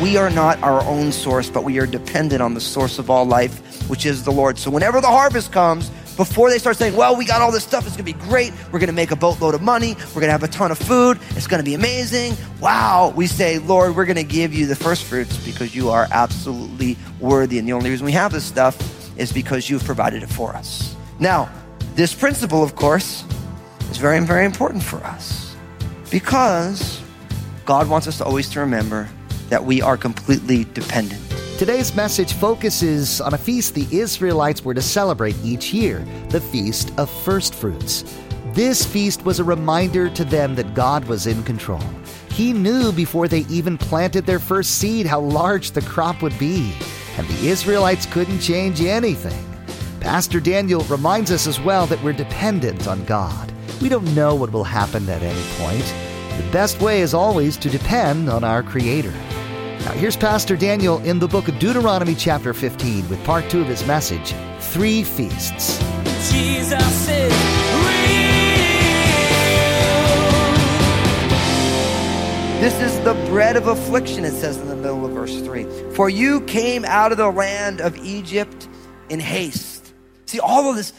We are not our own source, but we are dependent on the source of all life, which is the Lord. So whenever the harvest comes, before they start saying, well, we got all this stuff, it's gonna be great, we're gonna make a boatload of money, we're gonna have a ton of food, it's gonna be amazing, wow, we say, Lord, we're gonna give you the first fruits because you are absolutely worthy. And the only reason we have this stuff is because you've provided it for us. Now, this principle, of course, is very, very important for us because God wants us to always to remember that we are completely dependent. Today's message focuses on a feast the Israelites were to celebrate each year, the Feast of First Fruits. This feast was a reminder to them that God was in control. He knew before they even planted their first seed how large the crop would be, and the Israelites couldn't change anything. Pastor Daniel reminds us as well that we're dependent on God. We don't know what will happen at any point. The best way is always to depend on our Creator. Now, here's Pastor Daniel in the book of Deuteronomy, chapter 15, with part two of his message Three Feasts. Jesus is real. This is the bread of affliction, it says in the middle of verse 3. For you came out of the land of Egypt in haste. See, all of this,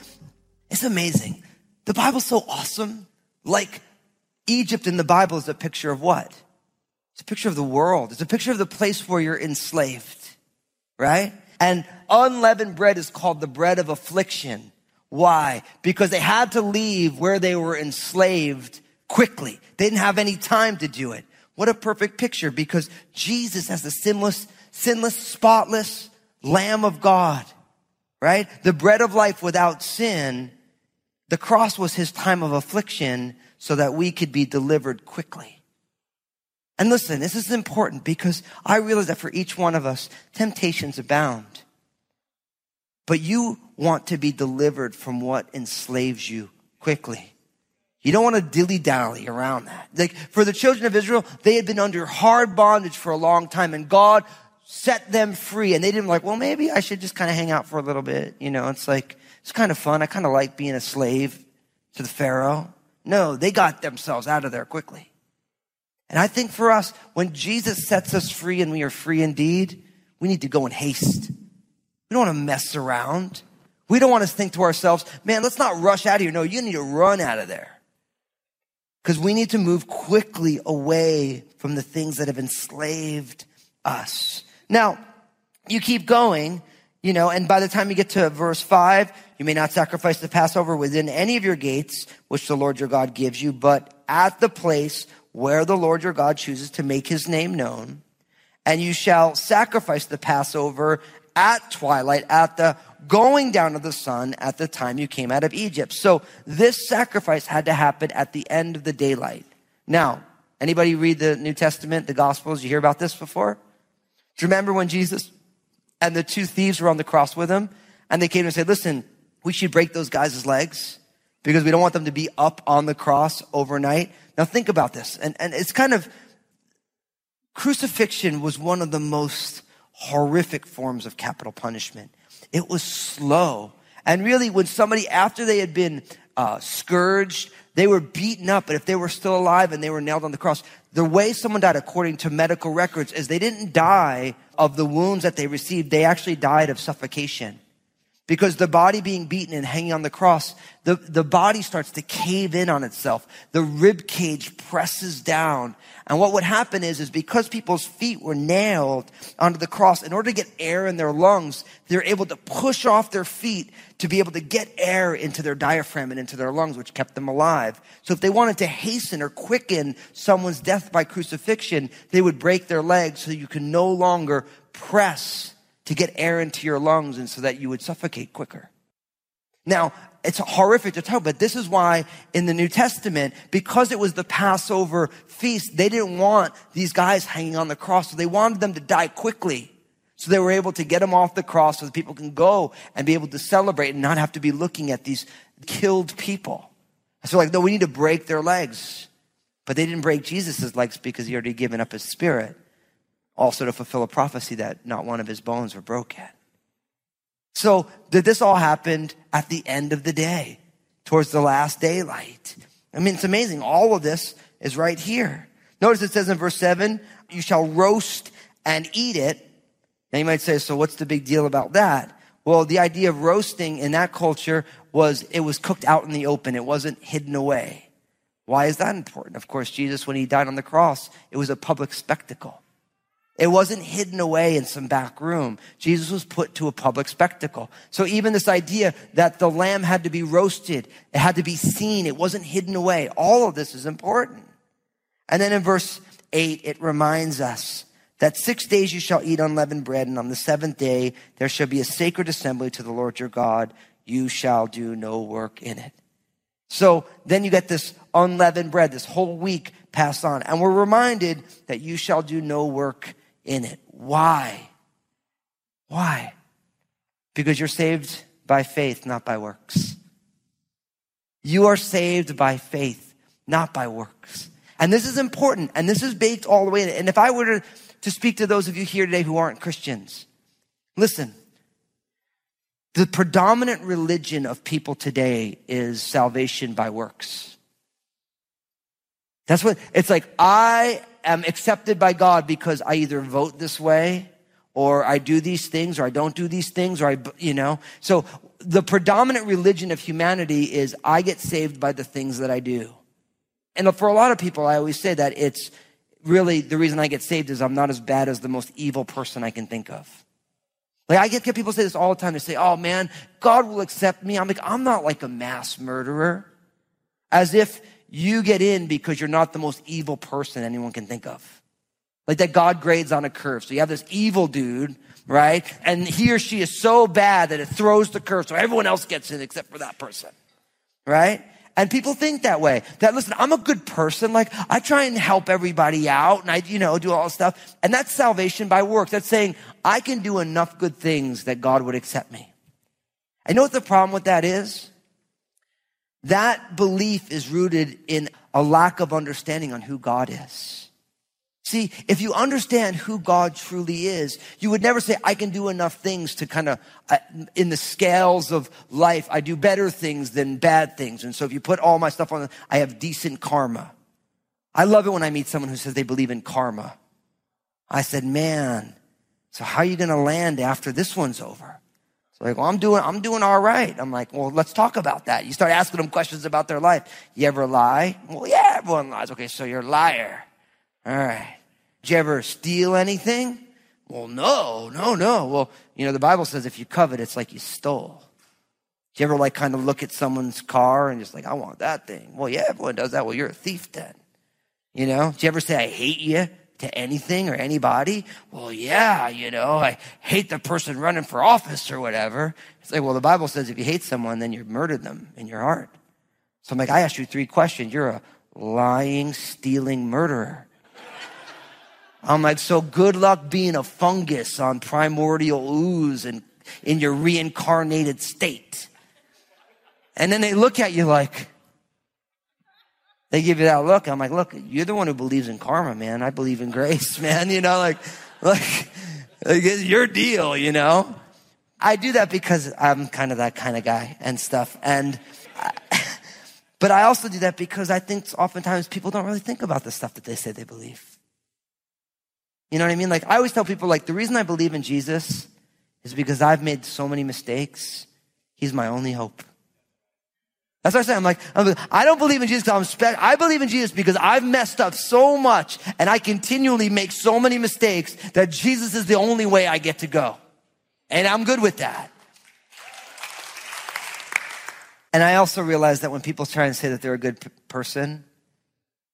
it's amazing. The Bible's so awesome. Like Egypt in the Bible is a picture of what? It's a picture of the world. It's a picture of the place where you're enslaved, right? And unleavened bread is called the bread of affliction. Why? Because they had to leave where they were enslaved quickly. They didn't have any time to do it. What a perfect picture because Jesus as the sinless, sinless, spotless Lamb of God, right? The bread of life without sin. The cross was his time of affliction so that we could be delivered quickly. And listen, this is important because I realize that for each one of us, temptations abound. But you want to be delivered from what enslaves you quickly. You don't want to dilly dally around that. Like for the children of Israel, they had been under hard bondage for a long time and God set them free and they didn't like, well, maybe I should just kind of hang out for a little bit. You know, it's like, it's kind of fun. I kind of like being a slave to the Pharaoh. No, they got themselves out of there quickly. And I think for us, when Jesus sets us free and we are free indeed, we need to go in haste. We don't want to mess around. We don't want to think to ourselves, man, let's not rush out of here. No, you need to run out of there. Because we need to move quickly away from the things that have enslaved us. Now, you keep going, you know, and by the time you get to verse five, you may not sacrifice the Passover within any of your gates, which the Lord your God gives you, but at the place where the Lord your God chooses to make his name known. And you shall sacrifice the Passover at twilight, at the going down of the sun at the time you came out of Egypt. So this sacrifice had to happen at the end of the daylight. Now, anybody read the New Testament, the Gospels? You hear about this before? Do you remember when Jesus and the two thieves were on the cross with him and they came and said, listen, we should break those guys' legs because we don't want them to be up on the cross overnight. Now think about this. And, and it's kind of, crucifixion was one of the most horrific forms of capital punishment. It was slow. And really, when somebody, after they had been uh, scourged, they were beaten up, but if they were still alive and they were nailed on the cross, the way someone died according to medical records is they didn't die of the wounds that they received. They actually died of suffocation. Because the body being beaten and hanging on the cross, the, the body starts to cave in on itself. The rib cage presses down. And what would happen is, is because people's feet were nailed onto the cross, in order to get air in their lungs, they're able to push off their feet to be able to get air into their diaphragm and into their lungs, which kept them alive. So if they wanted to hasten or quicken someone's death by crucifixion, they would break their legs so you can no longer press to get air into your lungs and so that you would suffocate quicker. Now, it's horrific to tell, but this is why in the New Testament, because it was the Passover feast, they didn't want these guys hanging on the cross. So they wanted them to die quickly. So they were able to get them off the cross so that people can go and be able to celebrate and not have to be looking at these killed people. So like, no, we need to break their legs. But they didn't break Jesus' legs because he already given up his spirit. Also to fulfill a prophecy that not one of his bones were broken. So did this all happened at the end of the day, towards the last daylight. I mean, it's amazing. All of this is right here. Notice it says in verse seven, you shall roast and eat it. Now you might say, so what's the big deal about that? Well, the idea of roasting in that culture was it was cooked out in the open. It wasn't hidden away. Why is that important? Of course, Jesus, when he died on the cross, it was a public spectacle. It wasn't hidden away in some back room. Jesus was put to a public spectacle. So even this idea that the lamb had to be roasted, it had to be seen, it wasn't hidden away. All of this is important. And then in verse 8, it reminds us that six days you shall eat unleavened bread, and on the seventh day there shall be a sacred assembly to the Lord your God. You shall do no work in it. So then you get this unleavened bread, this whole week passed on, and we're reminded that you shall do no work in it. Why? Why? Because you're saved by faith, not by works. You are saved by faith, not by works. And this is important, and this is baked all the way in. And if I were to, to speak to those of you here today who aren't Christians, listen. The predominant religion of people today is salvation by works. That's what it's like. I am accepted by God because I either vote this way or I do these things or I don't do these things or I, you know. So the predominant religion of humanity is I get saved by the things that I do. And for a lot of people, I always say that it's really the reason I get saved is I'm not as bad as the most evil person I can think of. Like I get, get people say this all the time. They say, "Oh man, God will accept me." I'm like, I'm not like a mass murderer, as if you get in because you're not the most evil person anyone can think of. Like that God grades on a curve. So you have this evil dude, right? And he or she is so bad that it throws the curve so everyone else gets in except for that person, right? And people think that way. That listen, I'm a good person. Like I try and help everybody out and I, you know, do all this stuff. And that's salvation by works. That's saying I can do enough good things that God would accept me. I know what the problem with that is? That belief is rooted in a lack of understanding on who God is. See, if you understand who God truly is, you would never say, I can do enough things to kind of, uh, in the scales of life, I do better things than bad things. And so if you put all my stuff on, I have decent karma. I love it when I meet someone who says they believe in karma. I said, man, so how are you going to land after this one's over? Like, well, I'm doing, I'm doing all right. I'm like, well, let's talk about that. You start asking them questions about their life. You ever lie? Well, yeah, everyone lies. Okay, so you're a liar. All right. Did you ever steal anything? Well, no, no, no. Well, you know, the Bible says if you covet, it's like you stole. Did you ever like kind of look at someone's car and just like, I want that thing? Well, yeah, everyone does that. Well, you're a thief then. You know, did you ever say, I hate you to anything or anybody? Well, yeah, you know, I hate the person running for office or whatever. It's like, well, the Bible says if you hate someone, then you've murdered them in your heart. So I'm like, I asked you three questions. You're a lying, stealing murderer. I'm like, so good luck being a fungus on primordial ooze and in your reincarnated state. And then they look at you like, they give you that look. I'm like, look, you're the one who believes in karma, man. I believe in grace, man. You know, like, like, like it's your deal, you know? I do that because I'm kind of that kind of guy and stuff. And, I, but I also do that because I think oftentimes people don't really think about the stuff that they say they believe. You know what I mean? Like, I always tell people, like, the reason I believe in Jesus is because I've made so many mistakes. He's my only hope. That's what I say. I'm like, I'm I don't believe in Jesus I'm special. I believe in Jesus because I've messed up so much and I continually make so many mistakes that Jesus is the only way I get to go. And I'm good with that. And I also realize that when people try and say that they're a good p- person,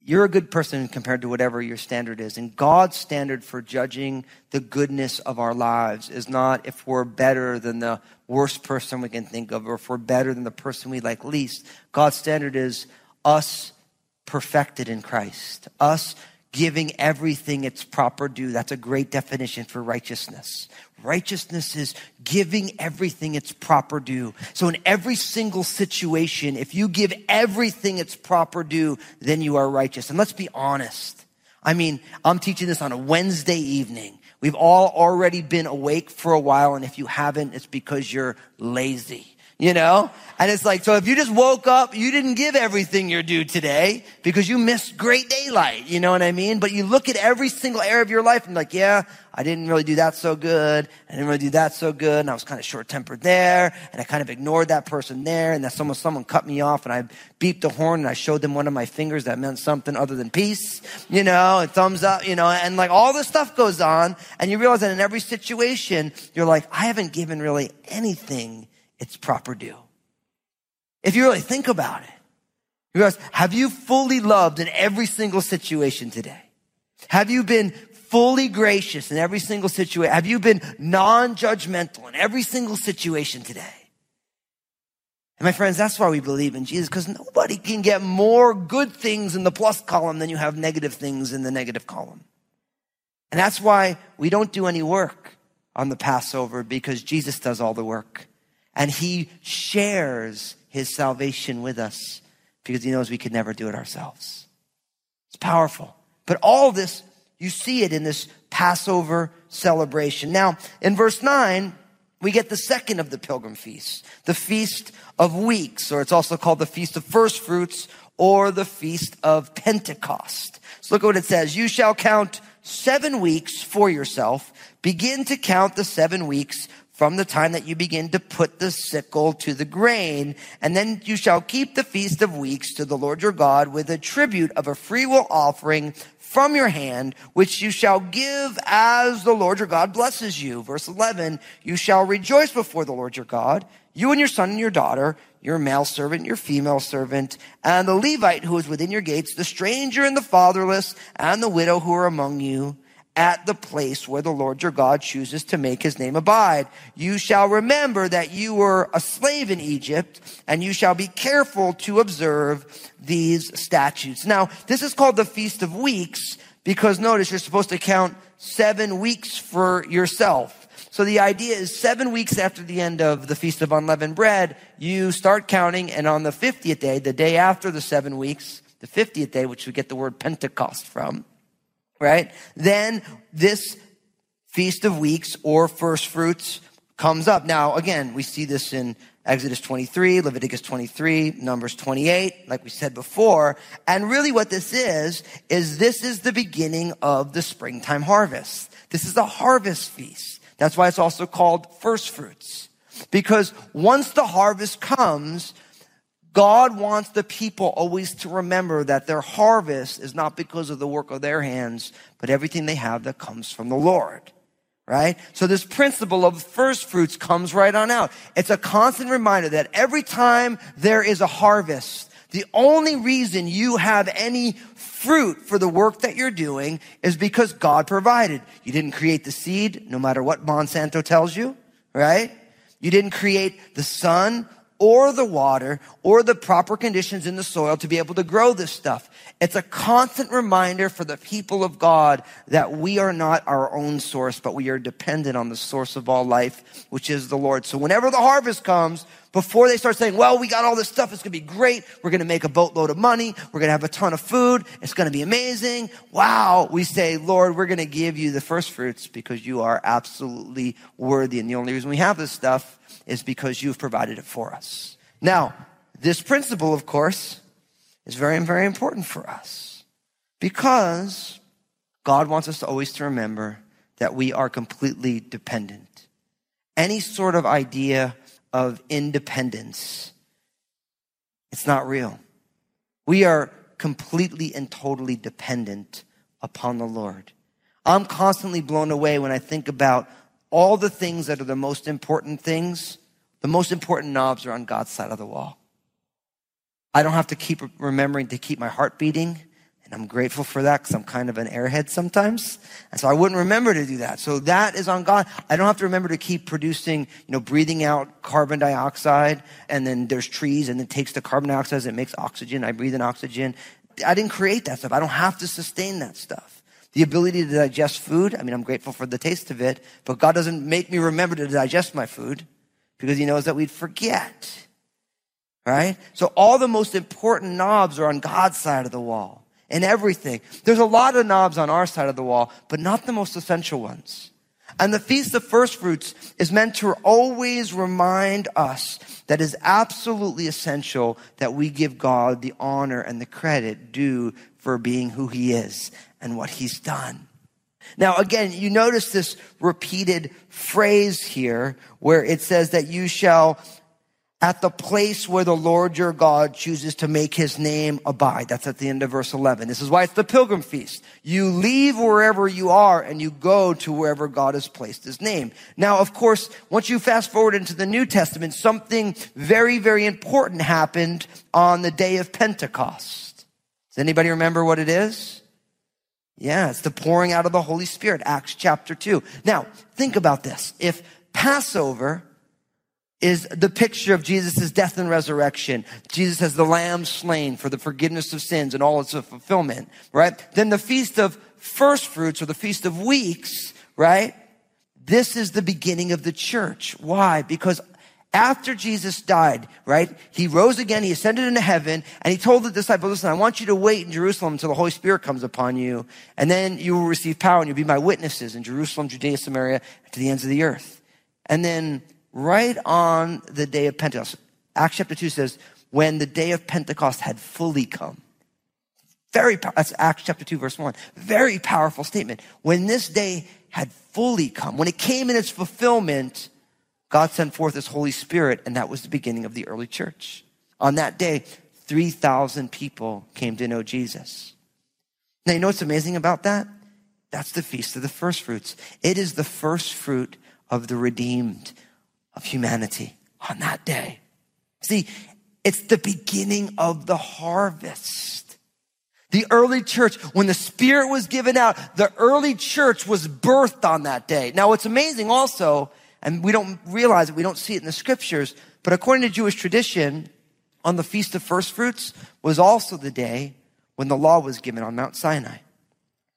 you're a good person compared to whatever your standard is. And God's standard for judging the goodness of our lives is not if we're better than the worst person we can think of or if we're better than the person we like least. God's standard is us perfected in Christ, us giving everything its proper due. That's a great definition for righteousness. Righteousness is giving everything its proper due. So in every single situation, if you give everything its proper due, then you are righteous. And let's be honest. I mean, I'm teaching this on a Wednesday evening. We've all already been awake for a while, and if you haven't, it's because you're lazy you know? And it's like, so if you just woke up, you didn't give everything you're due today because you missed great daylight. You know what I mean? But you look at every single area of your life and like, yeah, I didn't really do that so good. I didn't really do that so good. And I was kind of short tempered there. And I kind of ignored that person there. And that someone, someone cut me off and I beeped the horn and I showed them one of my fingers that meant something other than peace, you know, and thumbs up, you know, and like all this stuff goes on. And you realize that in every situation, you're like, I haven't given really anything its proper due. If you really think about it, you realize, have you fully loved in every single situation today? Have you been fully gracious in every single situation? Have you been non-judgmental in every single situation today? And my friends, that's why we believe in Jesus, because nobody can get more good things in the plus column than you have negative things in the negative column. And that's why we don't do any work on the Passover, because Jesus does all the work and he shares his salvation with us because he knows we could never do it ourselves. It's powerful. But all this, you see it in this Passover celebration. Now, in verse 9, we get the second of the pilgrim feasts, the Feast of Weeks, or it's also called the Feast of First Fruits or the Feast of Pentecost. So look at what it says. You shall count seven weeks for yourself. Begin to count the seven weeks from the time that you begin to put the sickle to the grain. And then you shall keep the feast of weeks to the Lord your God with a tribute of a freewill offering from your hand, which you shall give as the Lord your God blesses you. Verse 11, you shall rejoice before the Lord your God, you and your son and your daughter, your male servant, your female servant, and the Levite who is within your gates, the stranger and the fatherless, and the widow who are among you at the place where the Lord your God chooses to make his name abide. You shall remember that you were a slave in Egypt and you shall be careful to observe these statutes. Now, this is called the Feast of Weeks because notice you're supposed to count seven weeks for yourself. So the idea is seven weeks after the end of the Feast of Unleavened Bread, you start counting and on the 50th day, the day after the seven weeks, the 50th day, which we get the word Pentecost from, right? Then this Feast of Weeks or first fruits comes up. Now, again, we see this in Exodus 23, Leviticus 23, Numbers 28, like we said before. And really what this is, is this is the beginning of the springtime harvest. This is a harvest feast. That's why it's also called first fruits. Because once the harvest comes, God wants the people always to remember that their harvest is not because of the work of their hands, but everything they have that comes from the Lord. Right? So this principle of first fruits comes right on out. It's a constant reminder that every time there is a harvest, the only reason you have any fruit for the work that you're doing is because God provided. You didn't create the seed, no matter what Monsanto tells you, right? You didn't create the sun or the water or the proper conditions in the soil to be able to grow this stuff. It's a constant reminder for the people of God that we are not our own source, but we are dependent on the source of all life, which is the Lord. So whenever the harvest comes, before they start saying, well, we got all this stuff. It's going to be great. We're going to make a boatload of money. We're going to have a ton of food. It's going to be amazing. Wow. We say, Lord, we're going to give you the first fruits because you are absolutely worthy. And the only reason we have this stuff is because you've provided it for us. Now, this principle, of course, is very, very important for us because God wants us to always to remember that we are completely dependent. Any sort of idea of independence, it's not real. We are completely and totally dependent upon the Lord. I'm constantly blown away when I think about all the things that are the most important things, the most important knobs are on God's side of the wall. I don't have to keep remembering to keep my heart beating. And I'm grateful for that because I'm kind of an airhead sometimes. And so I wouldn't remember to do that. So that is on God. I don't have to remember to keep producing, you know, breathing out carbon dioxide. And then there's trees and it takes the carbon dioxide and it makes oxygen. I breathe in oxygen. I didn't create that stuff. I don't have to sustain that stuff. The ability to digest food, I mean, I'm grateful for the taste of it, but God doesn't make me remember to digest my food because he knows that we'd forget. Right? So all the most important knobs are on God's side of the wall and everything. There's a lot of knobs on our side of the wall, but not the most essential ones. And the Feast of First Fruits is meant to always remind us that it is absolutely essential that we give God the honor and the credit due for being who he is and what he's done. Now, again, you notice this repeated phrase here where it says that you shall at the place where the Lord your God chooses to make his name abide. That's at the end of verse 11. This is why it's the pilgrim feast. You leave wherever you are and you go to wherever God has placed his name. Now, of course, once you fast forward into the New Testament, something very, very important happened on the day of Pentecost. Does anybody remember what it is? Yeah, it's the pouring out of the Holy Spirit, Acts chapter 2. Now, think about this. If Passover is the picture of Jesus' death and resurrection. Jesus as the lamb slain for the forgiveness of sins and all its fulfillment, right? Then the feast of first fruits or the feast of weeks, right? This is the beginning of the church. Why? Because after Jesus died, right? He rose again, he ascended into heaven, and he told the disciples, listen, I want you to wait in Jerusalem until the Holy Spirit comes upon you, and then you will receive power and you'll be my witnesses in Jerusalem, Judea, Samaria, to the ends of the earth. And then right on the day of Pentecost. Acts chapter 2 says, when the day of Pentecost had fully come. Very, that's Acts chapter 2 verse 1. Very powerful statement. When this day had fully come, when it came in its fulfillment, God sent forth his Holy Spirit, and that was the beginning of the early church. On that day, 3,000 people came to know Jesus. Now, you know what's amazing about that? That's the Feast of the First Fruits. It is the first fruit of the redeemed of humanity on that day. See, it's the beginning of the harvest. The early church, when the Spirit was given out, the early church was birthed on that day. Now, what's amazing also, and we don't realize it, we don't see it in the scriptures, but according to Jewish tradition, on the Feast of First Fruits was also the day when the law was given on Mount Sinai.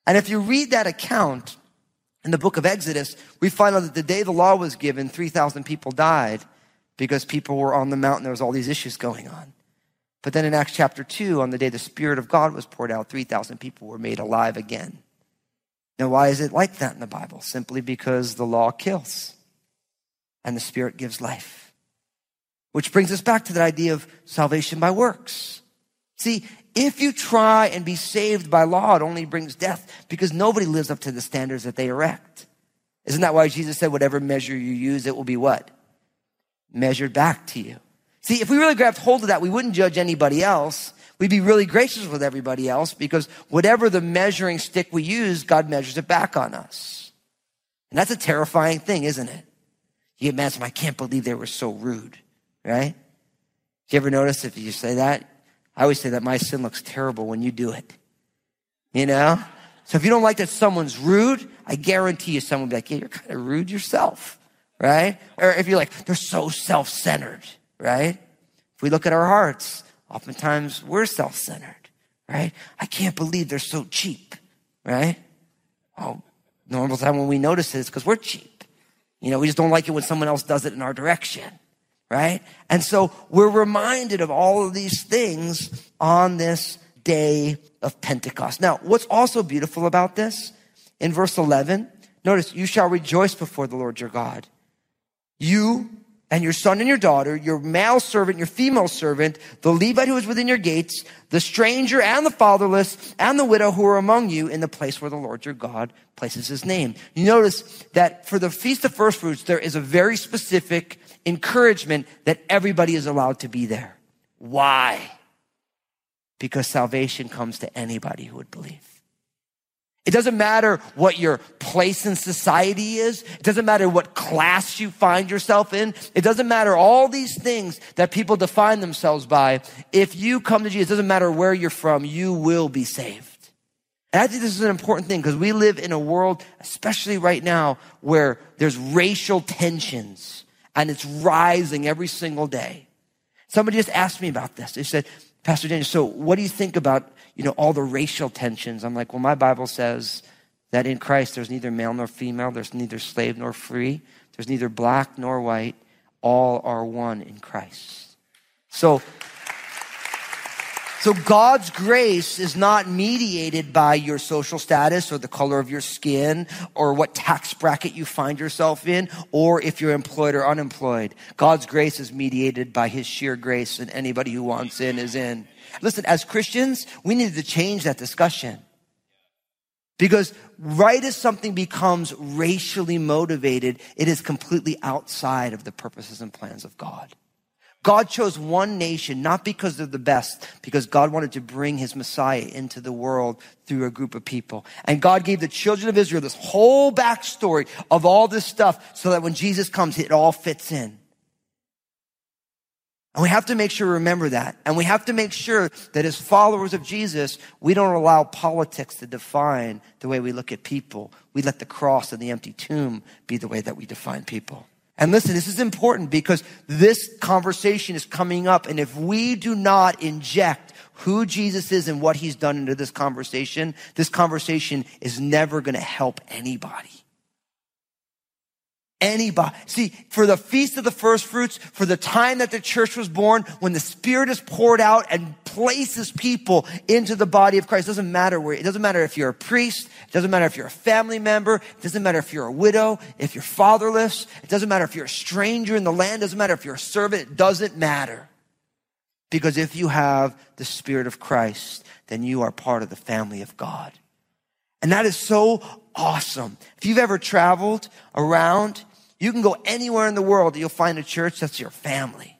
And if you read that account, in the book of Exodus, we find out that the day the law was given, 3,000 people died because people were on the mountain. There was all these issues going on. But then in Acts chapter 2, on the day the Spirit of God was poured out, 3,000 people were made alive again. Now, why is it like that in the Bible? Simply because the law kills and the Spirit gives life. Which brings us back to that idea of salvation by works. See, if you try and be saved by law, it only brings death because nobody lives up to the standards that they erect. Isn't that why Jesus said, whatever measure you use, it will be what? Measured back to you. See, if we really grabbed hold of that, we wouldn't judge anybody else. We'd be really gracious with everybody else because whatever the measuring stick we use, God measures it back on us. And that's a terrifying thing, isn't it? You get mad, I can't believe they were so rude, right? Do you ever notice if you say that, I always say that my sin looks terrible when you do it. You know? So if you don't like that someone's rude, I guarantee you someone will be like, yeah, you're kind of rude yourself, right? Or if you're like, they're so self-centered, right? If we look at our hearts, oftentimes we're self-centered, right? I can't believe they're so cheap, right? Oh, normal time when we notice it is because we're cheap. You know, we just don't like it when someone else does it in our direction right? And so we're reminded of all of these things on this day of Pentecost. Now, what's also beautiful about this in verse 11, notice you shall rejoice before the Lord your God. You and your son and your daughter, your male servant, your female servant, the Levite who is within your gates, the stranger and the fatherless and the widow who are among you in the place where the Lord your God places his name. You notice that for the Feast of First Fruits, there is a very specific encouragement that everybody is allowed to be there. Why? Because salvation comes to anybody who would believe. It doesn't matter what your place in society is. It doesn't matter what class you find yourself in. It doesn't matter all these things that people define themselves by. If you come to Jesus, it doesn't matter where you're from, you will be saved. And I think this is an important thing because we live in a world, especially right now, where there's racial tensions and it's rising every single day. Somebody just asked me about this. They said, Pastor Daniel, so what do you think about, you know, all the racial tensions? I'm like, well, my Bible says that in Christ there's neither male nor female, there's neither slave nor free, there's neither black nor white. All are one in Christ. So, so God's grace is not mediated by your social status or the color of your skin or what tax bracket you find yourself in or if you're employed or unemployed. God's grace is mediated by his sheer grace and anybody who wants in is in. Listen, as Christians, we need to change that discussion. Because right as something becomes racially motivated, it is completely outside of the purposes and plans of God. God chose one nation, not because they're the best, because God wanted to bring his Messiah into the world through a group of people. And God gave the children of Israel this whole backstory of all this stuff so that when Jesus comes, it all fits in. And we have to make sure we remember that. And we have to make sure that as followers of Jesus, we don't allow politics to define the way we look at people. We let the cross and the empty tomb be the way that we define people. And listen, this is important because this conversation is coming up. And if we do not inject who Jesus is and what he's done into this conversation, this conversation is never going to help anybody. Anybody. See, for the feast of the first fruits, for the time that the church was born, when the Spirit is poured out and places people into the body of Christ, it doesn't matter where, it doesn't matter if you're a priest, it doesn't matter if you're a family member, it doesn't matter if you're a widow, if you're fatherless, it doesn't matter if you're a stranger in the land, it doesn't matter if you're a servant, it doesn't matter. Because if you have the Spirit of Christ, then you are part of the family of God. And that is so awesome. If you've ever traveled around, you can go anywhere in the world, you'll find a church that's your family.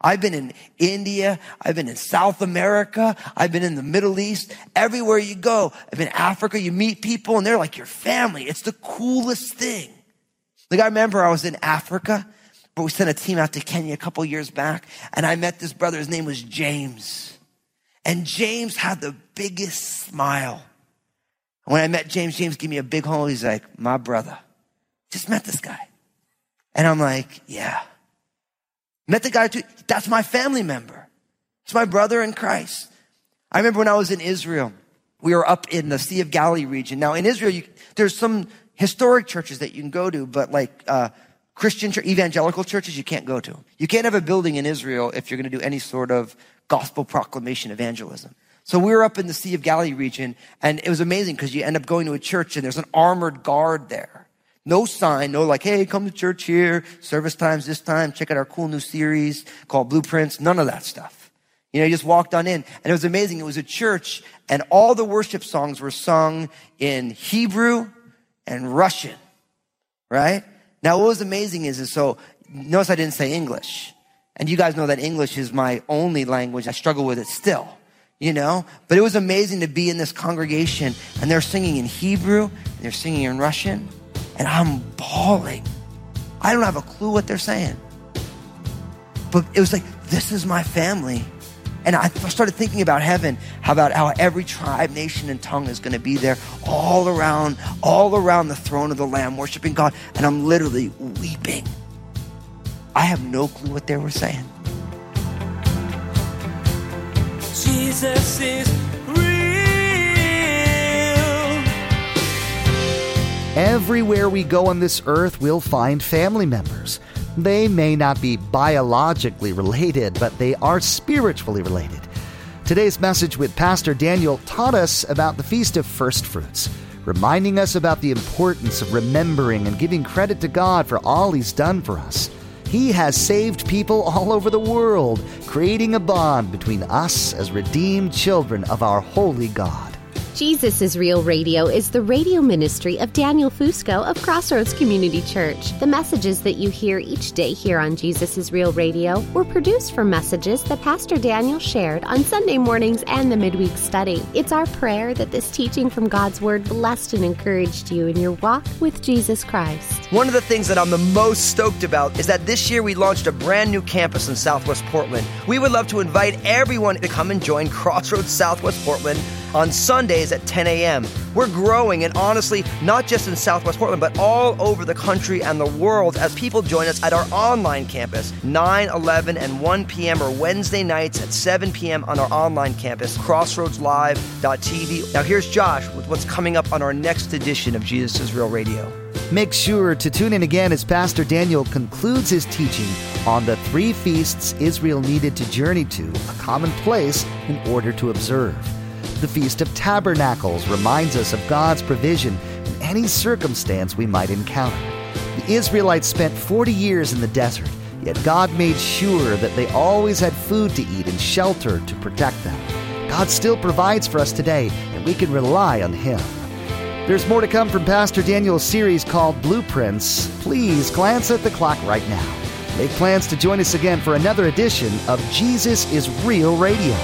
I've been in India. I've been in South America. I've been in the Middle East. Everywhere you go, I've been in Africa. You meet people and they're like your family. It's the coolest thing. Like I remember I was in Africa, but we sent a team out to Kenya a couple years back and I met this brother. His name was James. And James had the biggest smile. When I met James, James gave me a big hug. He's like, my brother. Just met this guy. And I'm like, yeah. Met the guy too. That's my family member. It's my brother in Christ. I remember when I was in Israel, we were up in the Sea of Galilee region. Now in Israel, you, there's some historic churches that you can go to, but like, uh, Christian church, evangelical churches, you can't go to. You can't have a building in Israel if you're going to do any sort of gospel proclamation evangelism. So we were up in the Sea of Galilee region and it was amazing because you end up going to a church and there's an armored guard there. No sign, no like, hey, come to church here, service times this time, check out our cool new series called Blueprints, none of that stuff. You know, you just walked on in and it was amazing. It was a church and all the worship songs were sung in Hebrew and Russian, right? Now what was amazing is, is so, notice I didn't say English. And you guys know that English is my only language. I struggle with it still, you know? But it was amazing to be in this congregation and they're singing in Hebrew and they're singing in Russian and I'm bawling. I don't have a clue what they're saying. But it was like, this is my family. And I started thinking about heaven, how about how every tribe, nation, and tongue is going to be there all around, all around the throne of the Lamb, worshiping God. And I'm literally weeping. I have no clue what they were saying. Jesus is Everywhere we go on this earth, we'll find family members. They may not be biologically related, but they are spiritually related. Today's message with Pastor Daniel taught us about the Feast of First Fruits, reminding us about the importance of remembering and giving credit to God for all He's done for us. He has saved people all over the world, creating a bond between us as redeemed children of our holy God. Jesus is Real Radio is the radio ministry of Daniel Fusco of Crossroads Community Church. The messages that you hear each day here on Jesus is Real Radio were produced from messages that Pastor Daniel shared on Sunday mornings and the midweek study. It's our prayer that this teaching from God's Word blessed and encouraged you in your walk with Jesus Christ. One of the things that I'm the most stoked about is that this year we launched a brand new campus in Southwest Portland. We would love to invite everyone to come and join Crossroads Southwest Portland on Sundays at 10 a.m. We're growing, and honestly, not just in Southwest Portland, but all over the country and the world as people join us at our online campus. 9, 11, and 1 p.m. or Wednesday nights at 7 p.m. on our online campus, crossroadslive.tv. Now, here's Josh with what's coming up on our next edition of Jesus is Real Radio. Make sure to tune in again as Pastor Daniel concludes his teaching on the three feasts Israel needed to journey to, a common place in order to observe. The Feast of Tabernacles reminds us of God's provision in any circumstance we might encounter. The Israelites spent 40 years in the desert, yet God made sure that they always had food to eat and shelter to protect them. God still provides for us today, and we can rely on Him. There's more to come from Pastor Daniel's series called Blueprints. Please glance at the clock right now. Make plans to join us again for another edition of Jesus is Real Radio.